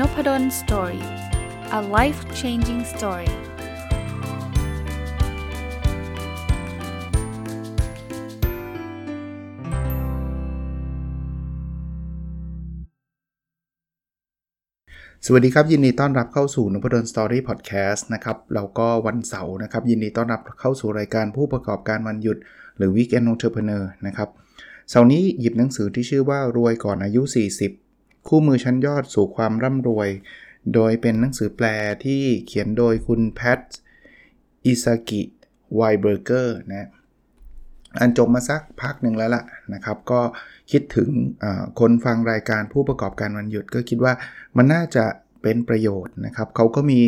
n o p a d o n Story a life changing story สวัสดีครับ ยินดีต้อนรับเข้าสู่นพดล Story Podcast นะครับเราก็วันเสาร์นะครับ ยินดีต้อนรับเข้าสู่รายการผู้ประกอบการวันหยุด หรือ Weekend Entrepreneur นะครับเสาร์นี้หยิบหนังสือที่ชื่อว่ารวยก่อนอายุ 40 คู่มือชั้นยอดสู่ความร่ำรวย โดยเป็นหนังสือแปลที่เขียนโดยคุณแพทอิซากิไวเบอร์เกอร์นะอันจบมาสักพักหนึ่งแล้วล่ะนะครับ ก็คิดถึงคนฟังรายการผู้ประกอบการวันหยุดก็คิดว่ามันน่าจะเป็นประโยชน์นะครับเขาก็มี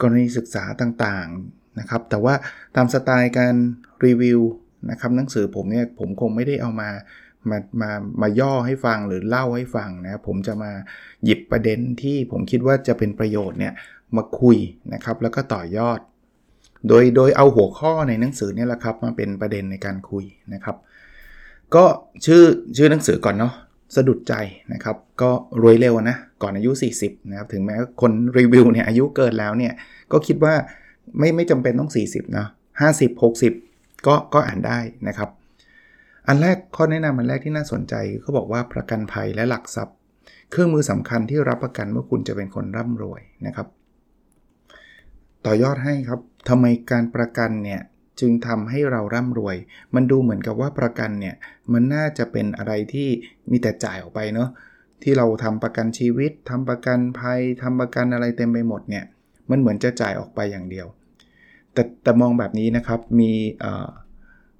กรณีศึกษาต่างๆนะครับ แต่ว่าตามสไตล์การรีวิวนะครับหนังสือผมเนี่ยผมคงไม่ได้เอามา มามามาย่อให้ฟังหรือเล่าให้ฟังนะผมจะมาหยิบประเด็นที่ผมคิดว่าจะเป็นประโยชน์เนี่ยมาคุยนะครับแล้วก็ต่อยอด โดยโดยเอาหัวข้อในหนังสือเนี่ยแหละครับมาเป็นประเด็นในการคุยนะครับ ก็ชื่อชื่อหนังสือก่อนเนาะสะดุดใจนะครับ ก็รวยเร็วนะ ก่อนอายุ 40 นะครับ ถึงแม้คนรีวิวเนี่ยอายุเกินแล้วเนี่ย ก็คิดว่าไม่ไม่จำเป็นต้อง 40 นะ 50 60 ก็ก็อ่านได้นะครับ อันแรกข้อแนะนำอันแรกที่น่าสนใจเขาบอกว่าประกันภัยและหลักทรัพย์ เครื่องมือสำคัญที่รับประกันเมื่อคุณจะเป็นคนร่ำรวยนะครับ ต่อยอดให้ครับทำไมการประกันเนี่ยจึงทำให้เราร่ำรวย มันดูเหมือนกับว่าประกันเนี่ยมันน่าจะเป็นอะไรที่มีแต่จ่ายออกไปเนาะที่เราทำประกันชีวิตทำประกันภัยทำประกันอะไรเต็มไปหมดเนี่ยมันเหมือนจะจ่ายออกไปอย่างเดียว แต่แต่มองแบบนี้นะครับมี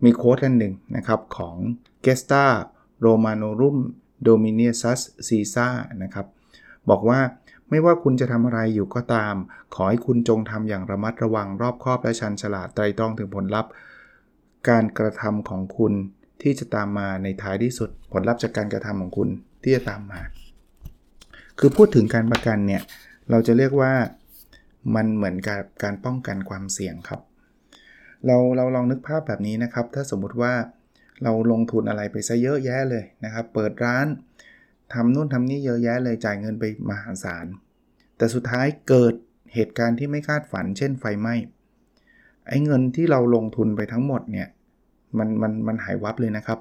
มีโค้ดอันหนึ่งนะครับของ Gesta Romanorum Dominius Caesar นะครับบอกว่าไม่ว่าคุณจะทำอะไรอยู่ก็ตาม ขอให้คุณจงทำอย่างระมัดระวังรอบคอบและชันฉลาดไตรตรองถึงผลลัพธ์ การกระทำของคุณที่จะตามมาในท้ายที่สุด ผลลัพธ์จากการกระทำของคุณที่จะตามมา คือพูดถึงการประกันเนี่ย เราจะเรียกว่ามันเหมือนกับการป้องกันความเสี่ยงครับ เราเราลองนึกภาพแบบนี้นะครับ ถ้าสมมุติว่าเราลงทุนอะไรไปซะเยอะแยะเลยนะครับ เปิดร้านทำนู่นทำนี่เยอะแยะเลยจ่ายเงินไปมหาศาล แต่สุดท้ายเกิดเหตุการณ์ที่ไม่คาดฝัน เช่นไฟไหม้ ไอ้เงินที่เราลงทุนไปทั้งหมดเนี่ย มันมันมันหายวับเลยนะครับ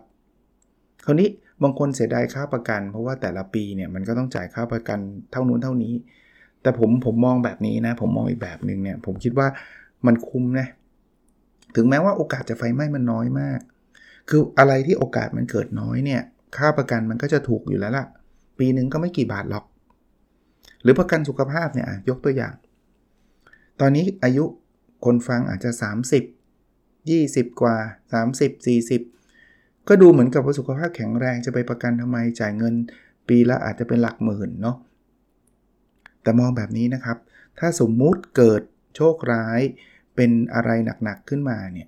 คราวนี้บางคนเสียดายค่าประกัน เพราะว่าแต่ละปีเนี่ยมันก็ต้องจ่ายค่าประกันเท่านู้นเท่านี้ แต่ผมผมมองแบบนี้นะ ผมมองอีกแบบหนึ่งเนี่ย ผมคิดว่ามันคุ้มนะ ถึงแม้ว่าโอกาสจะไฟไหม้มันน้อยมาก คืออะไรที่โอกาสมันเกิดน้อยเนี่ย ค่าประกันมันก็จะถูกอยู่แล้วล่ะ ปีหนึ่งก็ไม่กี่บาทหรอก หรือประกันสุขภาพเนี่ยยกตัวอย่าง ตอนนี้อายุคนฟังอาจจะ 30 20 กว่า 30 40 ก็ดูเหมือนกับว่าสุขภาพแข็งแรงจะไปประกันทำไมจ่ายเงิน ปีละอาจจะเป็นหลักหมื่นเนาะแต่มองแบบนี้นะครับ ถ้าสมมุติเกิดโชคร้าย เป็นอะไรหนักๆขึ้นมาเนี่ย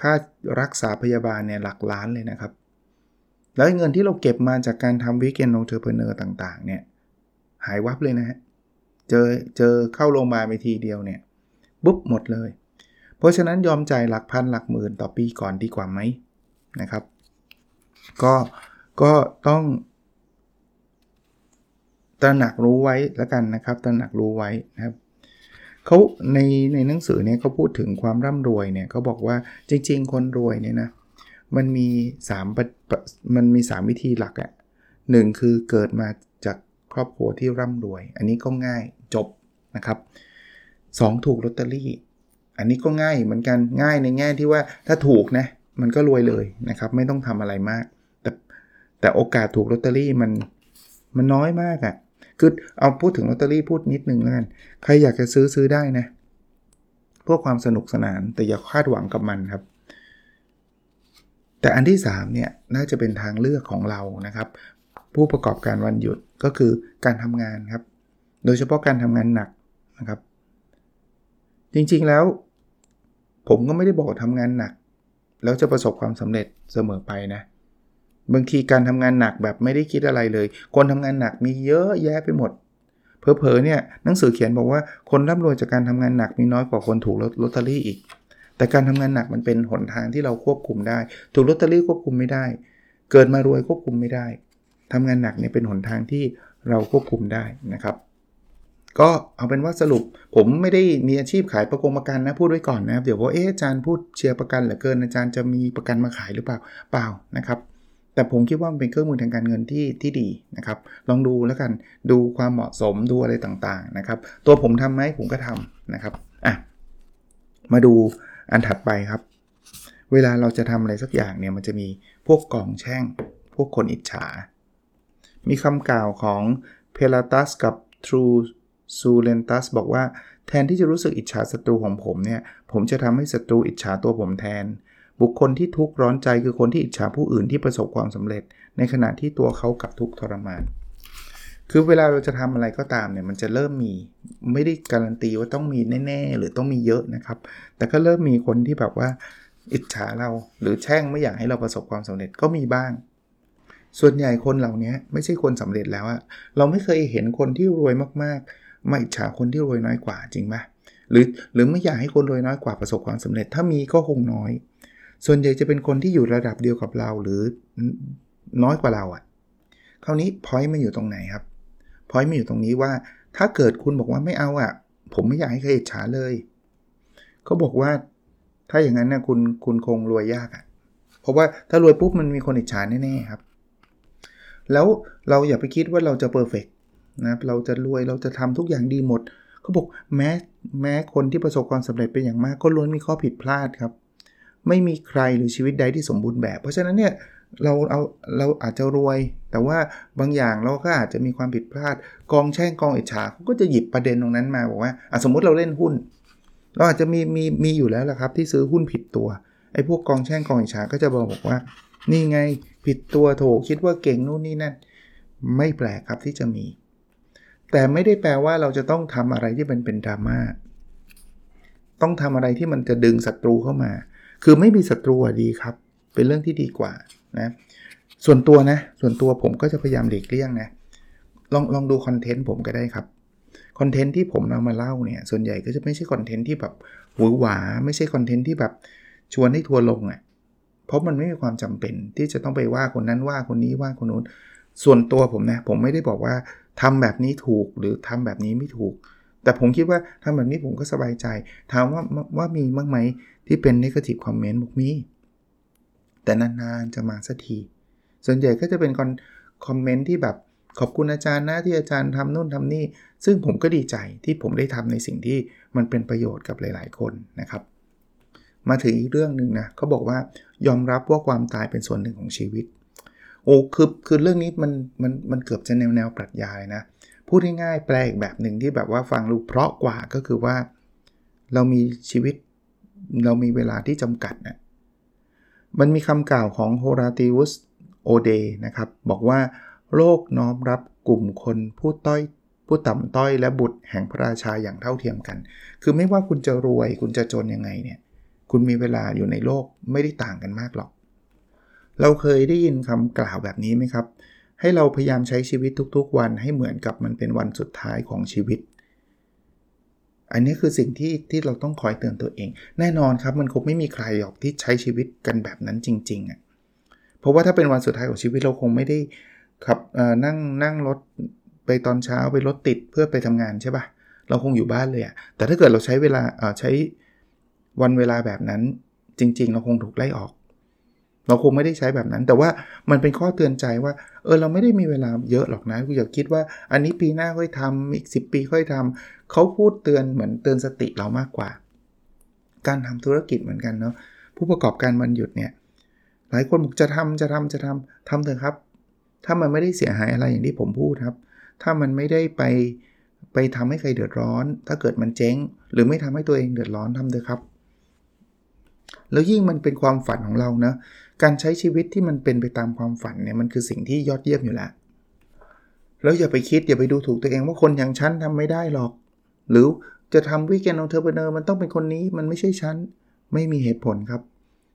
ค่ารักษาพยาบาลเนี่ยหลักล้านเลยนะครับ แล้วเงินที่เราเก็บมาจากการทำ Weekend Entrepreneur ต่างๆเนี่ยหายวับเลยนะฮะเจอเจอเข้าโรงพยาบาลไปทีเดียวเนี่ยปุ๊บหมดเลย เพราะฉะนั้นยอมจ่ายหลักพันหลักหมื่นต่อปีก่อนดีกว่าไหมนะครับ ก็ก็ต้องตระหนักรู้ไว้แล้วกันนะครับ ตระหนักรู้ไว้นะครับ เขาในในหนังสือเนี่ยเขาพูดถึงความร่ำรวยเนี่ยเขาบอกว่าจริง ๆ คนรวยเนี่ยนะมันมี3มันมี 3 วิธีหลักอะ่ะหนึ่งคือเกิดมาจากครอบครัวที่ร่ำรวย อันนี้ก็ง่ายจบนะครับ 2 ถูกลอตเตอรี่ อันนี้ก็ง่ายเหมือนกันง่ายในแง่ที่ว่าถ้าถูกนะมันก็รวยเลยนะครับ ไม่ต้องทำอะไรมาก แต่แต่โอกาสถูกลอตเตอรี่มันมันน้อยมากอะ่ะ คือเอาพูดถึงลอตเตอรี่พูดนิดนึงแล้วกัน ใครอยากจะซื้อซื้อได้นะเพื่อความสนุกสนานแต่อย่าคาดหวังกับมันครับ แต่อันที่3เนี่ยน่าจะเป็นทางเลือกของเรานะครับ ผู้ประกอบการวันหยุดก็คือการทำงานครับ โดยเฉพาะการทำงานหนักนะครับ จริงๆแล้วผมก็ไม่ได้บอกทำงานหนัก แล้วจะประสบความสำเร็จเสมอไปนะ บางทีการทำงานหนักแบบไม่ได้คิดอะไรเลย คนทำงานหนักมีเยอะแยะไปหมด เพอเพอเนี่ยหนังสือเขียนบอกว่าคนร่ำรวยจากการทำงานหนักมีน้อยกว่าคนถูกลอตเตอรี่อีก แต่การทำงานหนักมันเป็นหนทางที่เราควบคุมได้ ถูกลอตเตอรี่ควบคุมไม่ได้ เกิดมารวยควบคุมไม่ได้ทำงานหนักเนี่ยเป็นหนทางที่เราควบคุมได้นะครับ ก็เอาเป็นว่าสรุป ผมไม่ได้มีอาชีพขายประกงประกันนะพูดไว้ก่อนนะครับเดี๋ยวว่าเอ๊ะอาจารย์พูดเชียร์ประกันเหลือเกินอาจารย์จะมีประกันมาขายหรือเปล่าเปล่านะครับ แต่ผมคิดว่ามันเป็นเครื่องมือทางการเงินที่ที่ดีนะครับ ลองดูแล้วกันดูความเหมาะสมดูอะไรต่างๆนะครับ ตัวผมทำไหมผมก็ทำนะครับอะมาดูอันถัดไปครับ เวลาเราจะทำอะไรสักอย่างเนี่ยมันจะมีพวกกองแช่ง พวกคนอิจฉา มีคำกล่าวของเพลาตัสกับทรูซูเลนตัสบอกว่าแทนที่จะรู้สึกอิจฉาศัตรูของผมเนี่ย ผมจะทำให้ศัตรูอิจฉาตัวผมแทน บุคคลที่ทุกข์ร้อนใจคือคนที่อิจฉาผู้อื่นที่ประสบความสำเร็จ ในขณะที่ตัวเขากับทุกข์ทรมาน คือเวลาเราจะทำอะไรก็ตามเนี่ยมันจะเริ่มมีไม่ได้การันตีว่าต้องมีแน่ ๆ หรือต้องมีเยอะนะครับ แต่ก็เริ่มมีคนที่แบบว่าอิจฉาเราหรือแช่งไม่อยากให้เราประสบความสำเร็จก็มีบ้าง ส่วนใหญ่คนเหล่านี้ไม่ใช่คนสำเร็จแล้วอะเราไม่เคยเห็นคนที่รวยมากๆมาอิจฉาคนที่รวยน้อยกว่าจริงไหมหรือหรือไม่อยากให้คนรวยน้อยกว่าประสบความสำเร็จ ถ้ามีก็คงน้อย ส่วนใหญ่จะเป็นคนที่อยู่ระดับเดียวกับเราหรือน้อยกว่าเราอะคราวนี้ point มาอยู่ตรงไหนครับ point มาอยู่ตรงนี้ว่า ถ้าเกิดคุณบอกว่าไม่เอาอะผมไม่อยากให้ใครอิจฉาเลยเขาบอกว่าถ้าอย่างนั้นนะคุณคุณคงรวยยากอะ่ะ เพราะว่าถ้ารวยปุ๊บมันมีคนอิจฉาแน่ๆครับ แล้วเราอย่าไปคิดว่าเราจะ perfect นะเราจะรวยเราจะทำทุกอย่างดีหมดเขาบอกแม้แม้คนที่ประสบความสำเร็จเป็นอย่างมาก ก็ล้วนมีข้อผิดพลาดครับ ไม่มีใครหรือชีวิตใดที่สมบูรณ์แบบ เพราะฉะนั้นเนี่ยเราเอาเราอาจจะรวย แต่ว่าบางอย่างเราก็อาจจะมีความผิดพลาด กองแช่งกองอิจฉาเขาก็จะหยิบประเด็นตรงนั้นมาบอกว่าสมมติเราเล่นหุ้น เราอาจจะมีมีมีอยู่แล้วละครับ ที่ซื้อหุ้นผิดตัวไอ้พวกกองแช่งกองอิจฉาก็จะบอกบอกว่า นี่ไงผิดตัวโถคิดว่าเก่งนู่นนี่นั่นไม่แปลกครับที่จะมี แต่ไม่ได้แปลว่าเราจะต้องทำอะไรที่มันเป็นดราม่าต้องทำอะไรที่มันจะดึงศัตรูเข้ามา คือไม่มีศัตรูดีครับ เป็นเรื่องที่ดีกว่านะส่วนตัวนะ ส่วนตัวผมก็จะพยายามหลีกเลี่ยงนะลองลองดู content ผมก็ได้ครับ content ที่ผมนำมาเล่าเนี่ยส่วนใหญ่ก็จะไม่ใช่ content ที่แบบหวือหวา ไม่ใช่ content ที่แบบชวนให้ทัวร์ลงอะ่ะเพราะมันไม่มีความจำเป็นที่จะต้องไปว่าคนนั้นว่าคนนี้ว่าคนนู้น ส่วนตัวผมนะผมไม่ได้บอกว่าทำแบบนี้ถูกหรือทำแบบนี้ไม่ถูก แต่ผมคิดว่าทำแบบนี้ผมก็สบายใจ ถามว่าว่ามีบ้างไหมที่เป็นนิเกาทีฟคอมเมนต์บอกมี แต่นานๆจะมาสักที ส่วนใหญ่ก็จะเป็นคอมเมนต์ที่แบบขอบคุณอาจารย์นะที่อาจารย์ทำนู่นทำนี่ ซึ่งผมก็ดีใจที่ผมได้ทำในสิ่งที่มันเป็นประโยชน์กับหลาย ๆ คนนะครับ มาถึงอีกเรื่องหนึ่งนะเขาบอกว่ายอมรับว่าความตายเป็นส่วนหนึ่งของชีวิต โอ้คือคือเรื่องนี้มันมันมันเกือบจะแนวแนวปรัชญาเลยนะ พูดง่ายๆแปลอีกแบบหนึ่งที่แบบว่าฟังรู้เพราะกว่าก็คือว่า เรามีชีวิต เรามีเวลาที่จำกัดนะมันมีคำกล่าวของโฮราติวุสโอเดนะครับ บอกว่าโลกน้อมรับกลุ่มคนผู้ต้อยผู้ต่ำต้อยและบุตรแห่งพระราชาอย่างเท่าเทียมกัน คือไม่ว่าคุณจะรวยคุณจะจนยังไงเนี่ย คุณมีเวลาอยู่ในโลกไม่ได้ต่างกันมากหรอก เราเคยได้ยินคำกล่าวแบบนี้ไหมครับ ให้เราพยายามใช้ชีวิตทุกๆ วันให้เหมือนกับมันเป็นวันสุดท้ายของชีวิต อันนี้คือสิ่งที่ที่เราต้องคอยเตือนตัวเอง แน่นอนครับมันคงไม่มีใครหรอกที่ใช้ชีวิตกันแบบนั้นจริงๆอะ่ะเพราะว่าถ้าเป็นวันสุดท้ายของชีวิตเราคงไม่ได้ขับนั่งนั่งรถไปตอนเช้าไปรถติดเพื่อไปทำงานใช่ปะ่ะเราคงอยู่บ้านเลยอะแต่ถ้าเกิดเราใช้เวลาใช้วันเวลาแบบนั้นจริง ๆ เราคงถูกไล่ออก เราคงไม่ได้ใช้แบบนั้น แต่ว่ามันเป็นข้อเตือนใจว่า เออเราไม่ได้มีเวลาเยอะหรอกนะกูอย่าคิดว่าอันนี้ปีหน้าค่อยทำอีก 10 ปีค่อยทำเขาพูดเตือนเหมือนเตือนสติเรามากกว่า การทำธุรกิจเหมือนกันเนาะผู้ประกอบการวันหยุดเนี่ยหลายคนบอกจะทำจะทำจะทำทำเถอะครับ ถ้ามันไม่ได้เสียหายอะไรอย่างที่ผมพูดครับ ถ้ามันไม่ได้ไปไปทำให้ใครเดือดร้อน ถ้าเกิดมันเจ๊ง หรือไม่ทำให้ตัวเองเดือดร้อนทำเลยครับ แล้วยิ่งมันเป็นความฝันของเรานะ การใช้ชีวิตที่มันเป็นไปตามความฝันเนี่ยมันคือสิ่งที่ยอดเยี่ยมอยู่แล้ว แล้วอย่าไปคิดอย่าไปดูถูกตัวเองว่าคนอย่างฉันทำไม่ได้หรอก หรือจะทำวิกเกนองเทอร์เบเนอร์มันต้องเป็นคนนี้มันไม่ใช่ฉันไม่มีเหตุผลครับ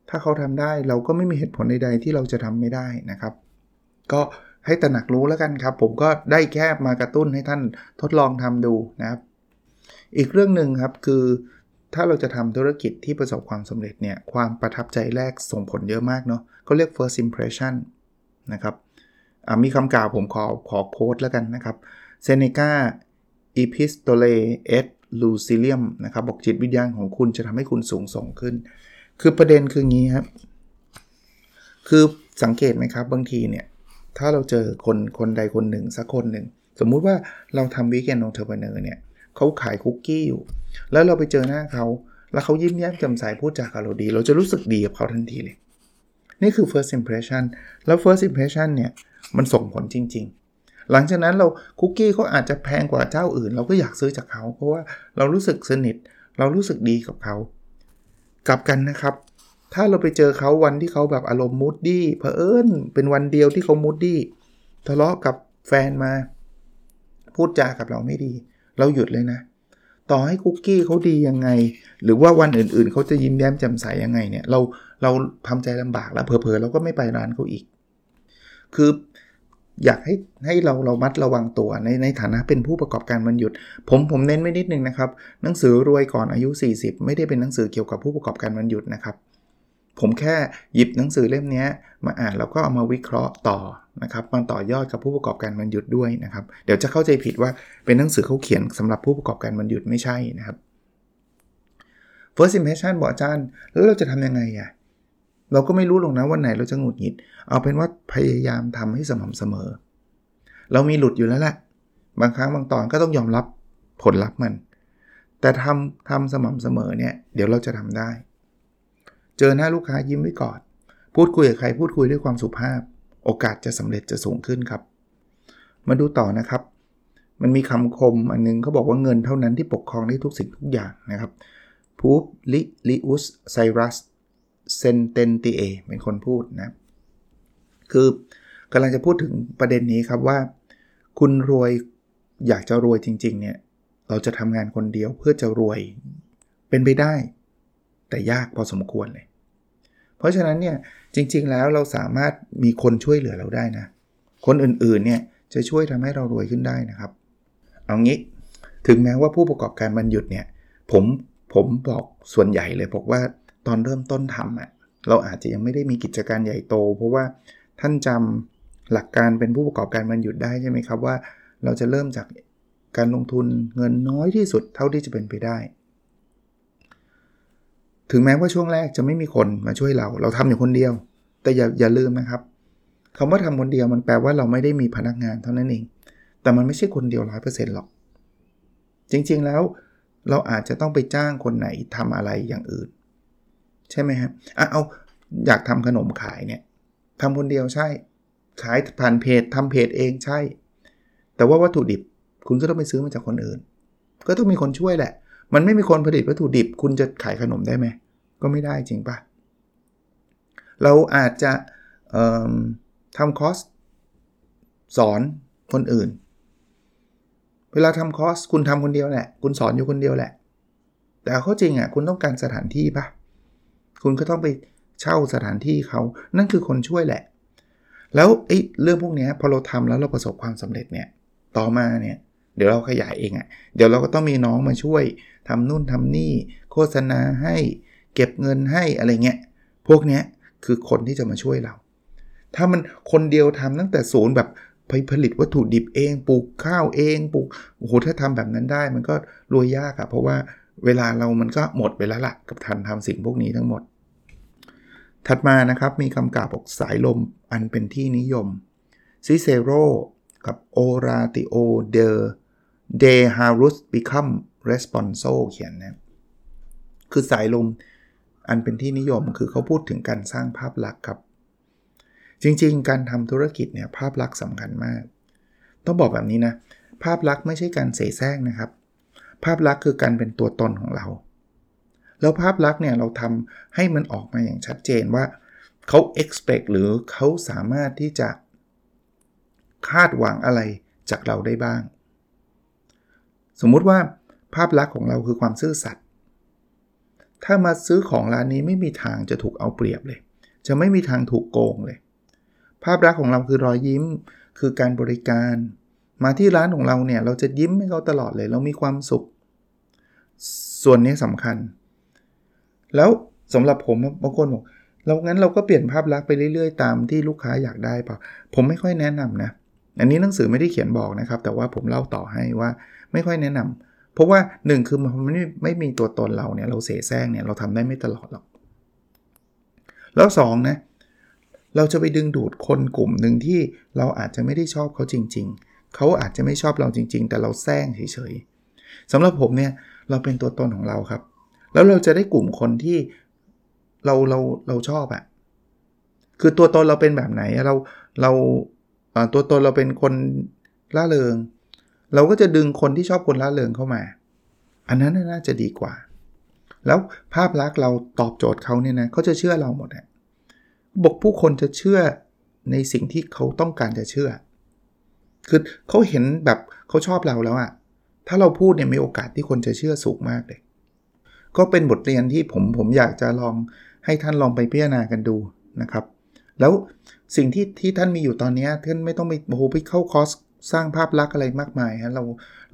ถ้าเขาทำได้เราก็ไม่มีเหตุผลใดๆ ที่เราจะทำไม่ได้นะครับ ก็ให้ตระหนักรู้แล้วกันครับ ผมก็ได้แค่มากระตุ้นให้ท่านทดลองทำดูนะครับ อีกเรื่องหนึ่งครับคือ ถ้าเราจะทำธุรกิจที่ประสบความสำเร็จเนี่ย ความประทับใจแรกส่งผลเยอะมากเนาะเขาเรียก first impression นะครับมีคำกล่าวผมขอขอโค้ดแล้วกันนะครับเซเนกา Epistole et Lucilium นะครับ บอกจิตวิญญาณของคุณจะทำให้คุณสูงส่งขึ้น คือประเด็นคืองี้ครับ คือสังเกตไหมครับ บางทีเนี่ย ถ้าเราเจอคนคนใดคนหนึ่งสักคนหนึ่ง สมมุติว่าเราทำวิกเกนองเทอร์เบเนอร์เนี่ย เขาขายคุกกี้อยู่ แล้วเราไปเจอหน้าเขา แล้วเขายิ้มแย้มแจ่มใสพูดจากับเราดี เราจะรู้สึกดีกับเขาทันทีเลย นี่คือ first impression แล้ว first impression เนี่ย มันส่งผลจริง ๆ หลังจากนั้นเราคุกกี้เขาอาจจะแพงกว่าเจ้าอื่น เราก็อยากซื้อจากเขา เพราะว่าเรารู้สึกสนิท เรารู้สึกดีกับเขา กลับกันนะครับ ถ้าเราไปเจอเขาวันที่เขาแบบอารมณ์มูดดี้เผอิญเป็นวันเดียวที่เขามูดดี้ทะเลาะกับแฟนมา พูดจากับเราไม่ดี เราหยุดเลยนะ ต่อให้คุกกี้เขาดียังไง หรือว่าวันอื่นๆเขาจะยิ้มแย้มแจ่มใสยังไงเนี่ย เราเราทำใจลำบากแล้วเผลอๆเราก็ไม่ไปร้านเขาอีก คืออยากให้ให้เราเรามัดระวังตัวในในฐานะเป็นผู้ประกอบการมันหยุด ผมผมเน้นไม่นิดนึงนะครับ หนังสือรวยก่อนอายุ 40 ไม่ได้เป็นหนังสือเกี่ยวกับผู้ประกอบการมันหยุดนะครับ ผมแค่หยิบหนังสือเล่มนี้มาอ่านแล้วก็เอามาวิเคราะห์ต่อ นะครับมาต่อยอดกับผู้ประกอบการมันหยุดด้วยนะครับ เดี๋ยวจะเข้าใจผิดว่าเป็นหนังสือเขาเขียนสำหรับผู้ประกอบการมันหยุดไม่ใช่นะครับ first impression บอกอาจารย์ แล้วเราจะทำยังไงอะ่ะเราก็ไม่รู้หรอกนะวันไหนเราจะหงุดหงิด เอาเป็นว่าพยายามทำให้สม่ำเสมอ เรามีหลุดอยู่แล้วแหละบางครั้งบางตอนก็ต้องยอมรับผลลัพธ์มัน แต่ทำทำสม่ำเสมอเนี่ยเดี๋ยวเราจะทำได้ เจอหน้าลูกค้ายิ้มไว้ก่อน พูดคุยกับใครพูดคุยด้วยความสุภาพ โอกาสจะสำเร็จจะสูงขึ้นครับ มาดูต่อนะครับ มันมีคำคมอันนึงเขาบอกว่าเงินเท่านั้นที่ปกครองได้ทุกสิ่งทุกอย่างนะครับพูบลิลิอุสไซรัสเซนเตนติเอเป็นคนพูดนะคือกำลังจะพูดถึงประเด็นนี้ครับว่า คุณรวยอยากจะรวยจริง ๆ เนี่ย เราจะทำงานคนเดียวเพื่อจะรวยเป็นไปได้ แต่ยากพอสมควรเลย เพราะฉะนั้นเนี่ยจริง ๆ แล้วเราสามารถมีคนช่วยเหลือเราได้นะ คนอื่นๆเนี่ยจะช่วยทำให้เรารวยขึ้นได้นะครับ เอางี้ถึงแม้ว่าผู้ประกอบการมันหยุดเนี่ยผมผมบอกส่วนใหญ่เลยบอกว่าตอนเริ่มต้นทำอะ่ะเราอาจจะยังไม่ได้มีกิจการใหญ่โต เพราะว่าท่านจำหลักการเป็นผู้ประกอบการมันหยุดได้ใช่ไหมครับว่า เราจะเริ่มจากการลงทุนเงินน้อยที่สุดเท่าที่จะเป็นไปได้ ถึงแม้ว่าช่วงแรกจะไม่มีคนมาช่วยเรา เราทำอยู่คนเดียว แต่อย่าอย่าลืมนะครับคำว่าทำคนเดียวมันแปลว่าเราไม่ได้มีพนักงานเท่านั้นเอง แต่มันไม่ใช่คนเดียวร้อยเปอร์เซ็นต์หรอก จริงๆแล้วเราอาจจะต้องไปจ้างคนไหนทำอะไรอย่างอื่น ใช่ไหมครับอะเอาอยากทำขนมขายเนี่ยทำคนเดียวใช่ ขายผ่านเพจทำเพจเองใช่ แต่ว่าวัตถุดิบคุณก็ต้องไปซื้อมาจากคนอื่น ก็ต้องมีคนช่วยแหละ มันไม่มีคนผลิตวัตถุดิบ คุณจะขายขนมได้ไหม ก็ไม่ได้จริงปะเราอาจจะทำคอร์สสอนคนอื่น เวลาทำคอร์สคุณทำคนเดียวแหละ คุณสอนอยู่คนเดียวแหละ แต่เขาจริงอะคุณต้องการสถานที่ปะคุณก็ต้องไปเช่าสถานที่เขา นั่นคือคนช่วยแหละ แล้วไอ้เรื่องพวกนี้พอเราทำแล้วเราประสบความสำเร็จเนี่ย ต่อมาเนี่ย เดี๋ยวเราขยายเองอะ่ะ เดี๋ยวเราก็ต้องมีน้องมาช่วยทำนู่นทำนี่ โฆษณาให้ เก็บเงินให้อะไรเงี้ย พวกเนี้ยคือคนที่จะมาช่วยเรา ถ้ามันคนเดียวทำตั้งแต่ศูนย์แบบไปผลิตวัตถุดิบเอง ปลูกข้าวเอง ปลูก โอ้โห ถ้าทำแบบนั้นได้ มันก็รวยยากอะเพราะว่าเวลาเรามันก็หมดไปแล้วละ่ะกับทันทำสิ่งพวกนี้ทั้งหมด ถัดมานะครับมีคำกล่าวบอกสายลมอันเป็นที่นิยมซิเซโรกับโอราติโอเดเดฮารุสบิคัมเรสปอนโซเขียนนะคือสายลมอันเป็นที่นิยมคือเขาพูดถึงการสร้างภาพลักษณ์ครับ จริงๆ การทำธุรกิจเนี่ยภาพลักษณ์สำคัญมาก ต้องบอกแบบนี้นะ ภาพลักษณ์ไม่ใช่การเสแสร้งนะครับ ภาพลักษณ์คือการเป็นตัวตนของเรา แล้วภาพลักษณ์เนี่ยเราทำให้มันออกมาอย่างชัดเจนว่าเขา expect หรือเขาสามารถที่จะคาดหวังอะไรจากเราได้บ้าง สมมุติว่าภาพลักษณ์ของเราคือความซื่อสัตย์ถ้ามาซื้อของร้านนี้ไม่มีทางจะถูกเอาเปรียบเลย จะไม่มีทางถูกโกงเลย ภาพลักษณ์ของเราคือรอยยิ้มคือการบริการ มาที่ร้านของเราเนี่ยเราจะยิ้มให้เขาตลอดเลย เรามีความสุข ส่วนนี้สำคัญ แล้วสำหรับผมบางคนบอกเรางั้นเราก็เปลี่ยนภาพลักษณ์ไปเรื่อยๆ ตามที่ลูกค้าอยากได้ปล่าผมไม่ค่อยแนะนำนะ อันนี้หนังสือไม่ได้เขียนบอกนะครับ แต่ว่าผมเล่าต่อให้ว่า ไม่ค่อยแนะนำเพราะว่า 1 คือมันไม่ไม่มีตัวตนเราเนี่ยเราเสแสร้งเนี่ยเราทำได้ไม่ตลอดหรอก แล้ว2นะเราจะไปดึงดูดคนกลุ่มหนึ่งที่เราอาจจะไม่ได้ชอบเขาจริง ๆ เขาอาจจะไม่ชอบเราจริง ๆ แต่เราแซงเฉยๆสำหรับผมเนี่ยเราเป็นตัวตนของเราครับ แล้วเราจะได้กลุ่มคนที่เราเราเราชอบอะคือตัวตนเราเป็นแบบไหนเราเราตัวตนเราเป็นคนล่าเริง เราก็จะดึงคนที่ชอบคนล่าเริงเข้ามา อันนั้นน่าจะดีกว่า แล้วภาพลักษณ์เราตอบโจทย์เขาเนี่ยนะเขาจะเชื่อเราหมดอะบอกผู้คนจะเชื่อในสิ่งที่เขาต้องการจะเชื่อ คือเขาเห็นแบบเขาชอบเราแล้วอะถ้าเราพูดเนี่ยมีโอกาสที่คนจะเชื่อสูงมากเลย ก็เป็นบทเรียนที่ผมผมอยากจะลองให้ท่านลองไปพิจารณากันดูนะครับ แล้วสิ่งที่ที่ท่านมีอยู่ตอนนี้ท่านไม่ต้องไปโอ้โหไปเข้าคอร์ส สร้างภาพลักษณ์อะไรมากมายฮะเรา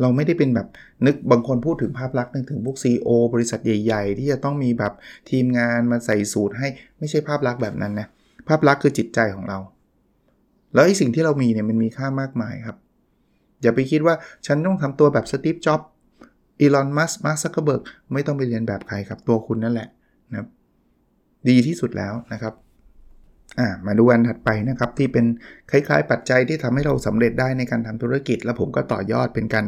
เราไม่ได้เป็นแบบนึกบางคนพูดถึงภาพลักษณ์นึกถึงพวก CEO บริษัทใหญ่ ๆ ที่จะต้องมีแบบทีมงานมาใส่สูตรให้ไม่ใช่ภาพลักษณ์แบบนั้นนะภาพลักษณ์คือจิตใจของเรา แล้วไอ้สิ่งที่เรามีเนี่ยมันมีค่ามากมายครับ อย่าไปคิดว่าฉันต้องทำตัวแบบสตีฟจ็อบส์อีลอนมัสก์มาร์คซักเคอร์เบิร์กไม่ต้องไปเลียนแบบใครครับตัวคุณนั่นแหละนะครับดีที่สุดแล้วนะครับ อ่ามาดูอันถัดไปนะครับที่เป็นคล้ายๆ ปัจจัยที่ทำให้เราสำเร็จได้ในการทำธุรกิจ แล้วผมก็ต่อยอดเป็นการ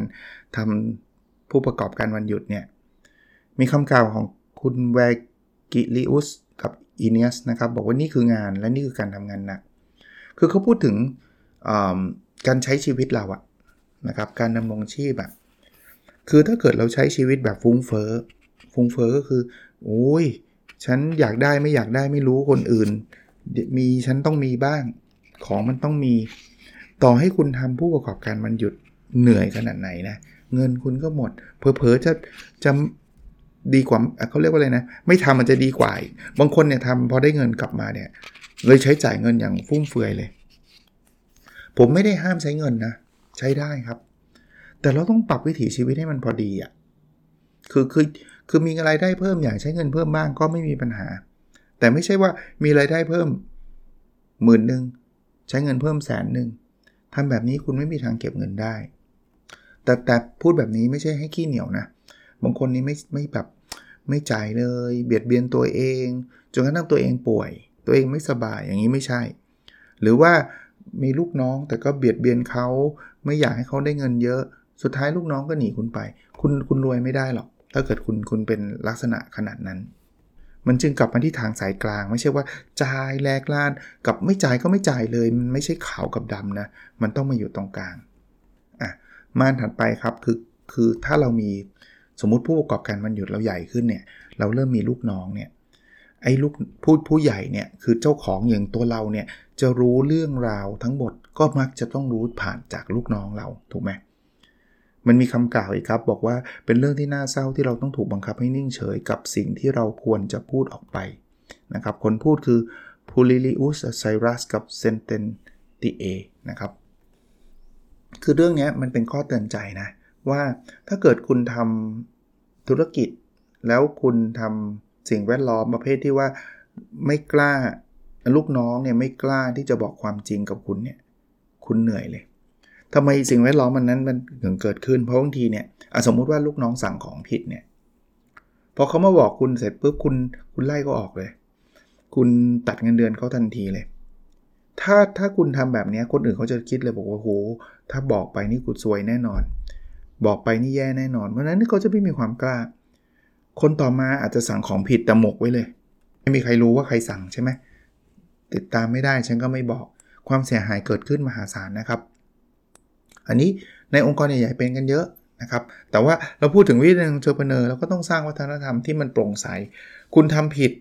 ทำผู้ประกอบการวันหยุดเนี่ยมีคำกล่าวของคุณแวกิลิอุสกับอีเนียสนะครับบอกว่านี่คืองานและนี่คือการทำงานหนัก คือเขาพูดถึงการใช้ชีวิตเราอะนะครับการดำรงชีพแบบคือถ้าเกิดเราใช้ชีวิตแบบฟุ้งเฟอ้อฟุ้งเฟอ้อก็คือโอ้ยฉันอยากได้ไม่อยากได้ไม่รู้คนอื่น มีฉันต้องมีบ้าง ของมันต้องมี ต่อให้คุณทำผู้ประกอบการมันหยุดเหนื่อยขนาดไหนนะเงินคุณก็หมด เพอเพอจะจะดีกว่าเขาเรียกว่าอะไรนะ ไม่ทำมันจะดีกว่า บางคนเนี่ยทำพอได้เงินกลับมาเนี่ย เลยใช้จ่ายเงินอย่างฟุ่มเฟือยเลย ผมไม่ได้ห้ามใช้เงินนะ ใช้ได้ครับ แต่เราต้องปรับวิถีชีวิตให้มันพอดีอะ่ะคือคือคือมีอะไรได้เพิ่มอยากใช้เงินเพิ่มบ้างก็ไม่มีปัญหา แต่ไม่ใช่ว่ามีไรายได้เพิ่มหมื่นหนึ่งใช้เงินเพิ่มแสนหนึ่งทำแบบนี้คุณไม่มีทางเก็บเงินได้ แต่แต่พูดแบบนี้ไม่ใช่ให้ขี้เหนียวนะ บางคนนี้ไม่ไม่แบบไม่จ่ายเลย เบียดเบียนตัวเองจนกระทั่งตัวเองป่วย ตัวเองไม่สบายอย่างนี้ไม่ใช่ หรือว่ามีลูกน้องแต่ก็เบียดเบียนเขาไม่อยากให้เขาได้เงินเยอะ สุดท้ายลูกน้องก็หนีคุณไป คุณคุณรวยไม่ได้หรอก ถ้าเกิดคุณคุณเป็นลักษณะขนาดนั้น มันจึงกลับมาที่ทางสายกลาง ไม่ใช่ว่าจ่ายแลกล้าน กับไม่จ่ายก็ไม่จ่ายเลย มันไม่ใช่ขาวกับดำนะ มันต้องมาอยู่ตรงกลางอะม่านถัดไปครับคือคือถ้าเรามีสมมุติผู้ประกอบการมันหยุดเราใหญ่ขึ้นเนี่ย เราเริ่มมีลูกน้องเนี่ยไอ้ลูกผู้ผู้ใหญ่เนี่ยคือเจ้าของอย่างตัวเราเนี่ยจะรู้เรื่องราวทั้งหมดก็มักจะต้องรู้ผ่านจากลูกน้องเราถูกไหม มันมีคำกล่าวอีกครับ บอกว่าเป็นเรื่องที่น่าเศร้าที่เราต้องถูกบังคับให้นิ่งเฉยกับสิ่งที่เราควรจะพูดออกไปนะครับ คนพูดคือพูลิลิอุสไซรัสกับเซนเตนติเอนะครับ คือเรื่องนี้มันเป็นข้อเตือนใจนะ ว่าถ้าเกิดคุณทำธุรกิจ แล้วคุณทำสิ่งแวดล้อมประเภทที่ว่าไม่กล้าลูกน้องเนี่ยไม่กล้าที่จะบอกความจริงกับคุณเนี่ย คุณเหนื่อยเลย ทำไมสิ่งแวดล้อมมันนั้นมันถึงเกิดขึ้น เพราะบางทีเนี่ยสมมุติว่าลูกน้องสั่งของผิดเนี่ยพอเขามาบอกคุณเสร็จปุ๊บคุณคุณไล่ก็ออกเลย คุณตัดเงินเดือนเขาทันทีเลย ถ้าถ้าคุณทำแบบนี้คนอื่นเขาจะคิดเลยบอกว่าโหถ้าบอกไปนี่กูซวยแน่นอน บอกไปนี่แย่แน่นอนเพราะนั้นเขาจะไม่มีความกล้า คนต่อมาอาจจะสั่งของผิดแต่หมกไว้เลย ไม่มีใครรู้ว่าใครสั่งใช่ไหมติดตามไม่ได้ฉันก็ไม่บอกความเสียหายเกิดขึ้นมหาศาลนะครับ อันนี้ในองค์กรใหญ่ๆเป็นกันเยอะนะครับ แต่ว่าเราพูดถึงวิธีการเทอร์เพเนอร์เราก็ต้องสร้างวัฒนธรรมที่มันโปร่งใส คุณทำผิด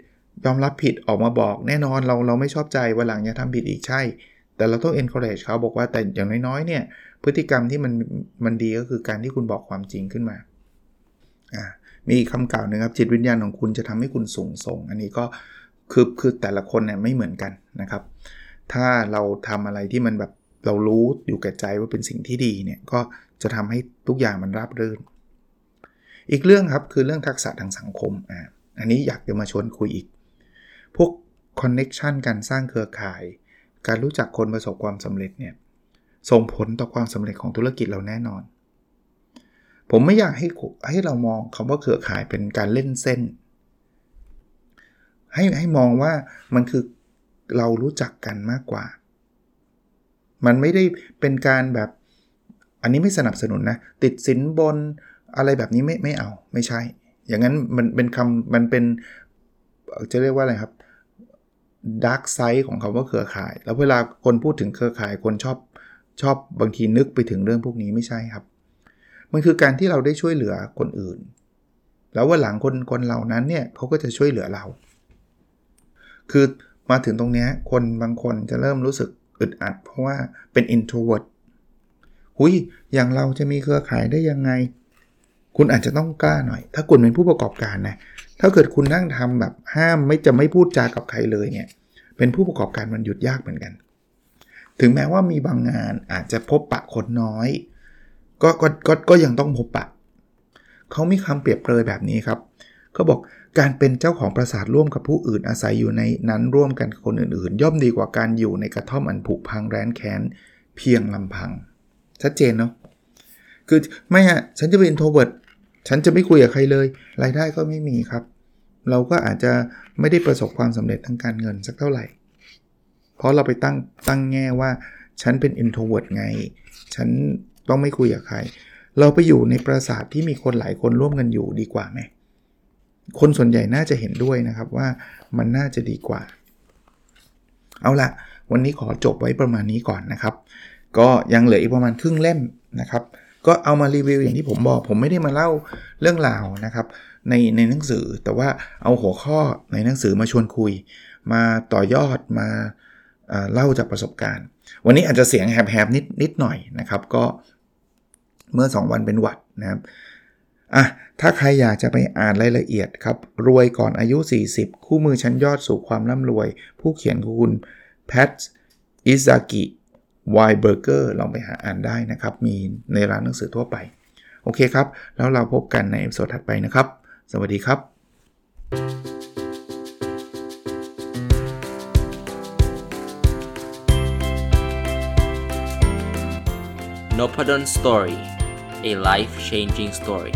ยอมรับผิดออกมาบอก แน่นอนเราเราไม่ชอบใจวันหลังอย่าทำผิดอีกใช่ แต่เราต้อง encourage เขาบอกว่าแต่อย่างน้อยๆเนี่ยพฤติกรรมที่มันมันดีก็คือการที่คุณบอกความจริงขึ้นมาอ่ามีคำกล่าวหนึ่งครับจิตวิญญาณของคุณจะทำให้คุณสูงส่ง อันนี้ก็คือคือแต่ละคนเนี่ยไม่เหมือนกันนะครับ ถ้าเราทำอะไรที่มันแบบ เรารู้อยู่แก่ใจว่าเป็นสิ่งที่ดีเนี่ยก็จะทำให้ทุกอย่างมันราบรื่น อีกเรื่องครับคือเรื่องทักษะทางสังคมอ่าอันนี้อยากจะมาชวนคุยอีก พวกคอนเน็ชันการสร้างเครือข่าย การรู้จักคนประสบความสำเร็จเนี่ยส่งผลต่อความสำเร็จของธุรกิจเราแน่นอน ผมไม่อยากให้ให้เรามองคำว่าเครือข่ายเป็นการเล่นเส้น ให้ให้มองว่ามันคือเรารู้จักกันมากกว่า มันไม่ได้เป็นการแบบ อันนี้ไม่สนับสนุนนะ ติดสินบนอะไรแบบนี้ไม่ไม่เอาไม่ใช่ อย่างนั้นมันเป็นคำมันเป็นจะเรียกว่าอะไรครับดาร์กไซด์ของคำว่าเครือข่าย แล้วเวลาคนพูดถึงเครือข่ายคนชอบชอบบางทีนึกไปถึงเรื่องพวกนี้ไม่ใช่ครับ มันคือการที่เราได้ช่วยเหลือคนอื่น แล้วว่าหลังคนคนเหล่านั้นเนี่ยเขาก็จะช่วยเหลือเรา คือมาถึงตรงนี้คนบางคนจะเริ่มรู้สึก อึดอัด เพราะว่าเป็น introvert หุยอย่างเราจะมีเครือข่ายได้ยังไง คุณอาจจะต้องกล้าหน่อย ถ้าคุณเป็นผู้ประกอบการนะ ถ้าเกิดคุณนั่งทำแบบห้ามไม่จะไม่พูดจากับใครเลยเนี่ย เป็นผู้ประกอบการมันหยุดยากเหมือนกัน ถึงแม้ว่ามีบางงานอาจจะพบปะคนน้อย ก็ก็ก็ก็ยังต้องพบปะ เขามีคำเปรียบเปรยแบบนี้ครับเขาบอก การเป็นเจ้าของปราสาทร่วมกับผู้อื่นอาศัยอยู่ในนั้นร่วมกันคนอื่นๆ ย่อมดีกว่าการอยู่ในกระท่อมอันผุพังแร้นแค้นเพียงลำพัง ชัดเจนเนาะคือไม่ฮะฉันจะเป็น introvert ฉันจะไม่คุยกับใครเลยรายได้ก็ไม่มีครับ เราก็อาจจะไม่ได้ประสบความสำเร็จทางการเงินสักเท่าไหร่ เพราะเราไปตั้งตั้งแง่ว่าฉันเป็น introvert ไง ฉันต้องไม่คุยกับใคร เราไปอยู่ในปราสาทที่มีคนหลายคนร่วมกันอยู่ดีกว่าไหม คนส่วนใหญ่น่าจะเห็นด้วยนะครับว่ามันน่าจะดีกว่า เอาละวันนี้ขอจบไว้ประมาณนี้ก่อนนะครับ ก็ยังเหลืออีกประมาณครึ่งเล่มนะครับ ก็เอามารีวิวอย่างที่ผมบอก ผมไม่ได้มาเล่าเรื่องราวนะครับในในหนังสือแต่ว่าเอาหัวข้อในหนังสือมาชวนคุย มาต่อยอดมาเล่าจากประสบการณ์ วันนี้อาจจะเสียงแหบๆนิดนิดหน่อยนะครับ ก็เมื่อ 2 วันเป็นหวัดนะครับ อะถ้าใครอยากจะไปอ่านรายละเอียดครับ รวยก่อนอายุ 40 คู่มือชั้นยอดสู่ความร่ำรวย ผู้เขียนคุณแพทอิซากิไวเบอร์เกอร์ลองไปหาอ่านได้นะครับ มีในร้านหนังสือทั่วไป โอเคครับ แล้วเราพบกันใน episode ถัดไปนะครับ สวัสดีครับ n o p a d o n Story a life changing story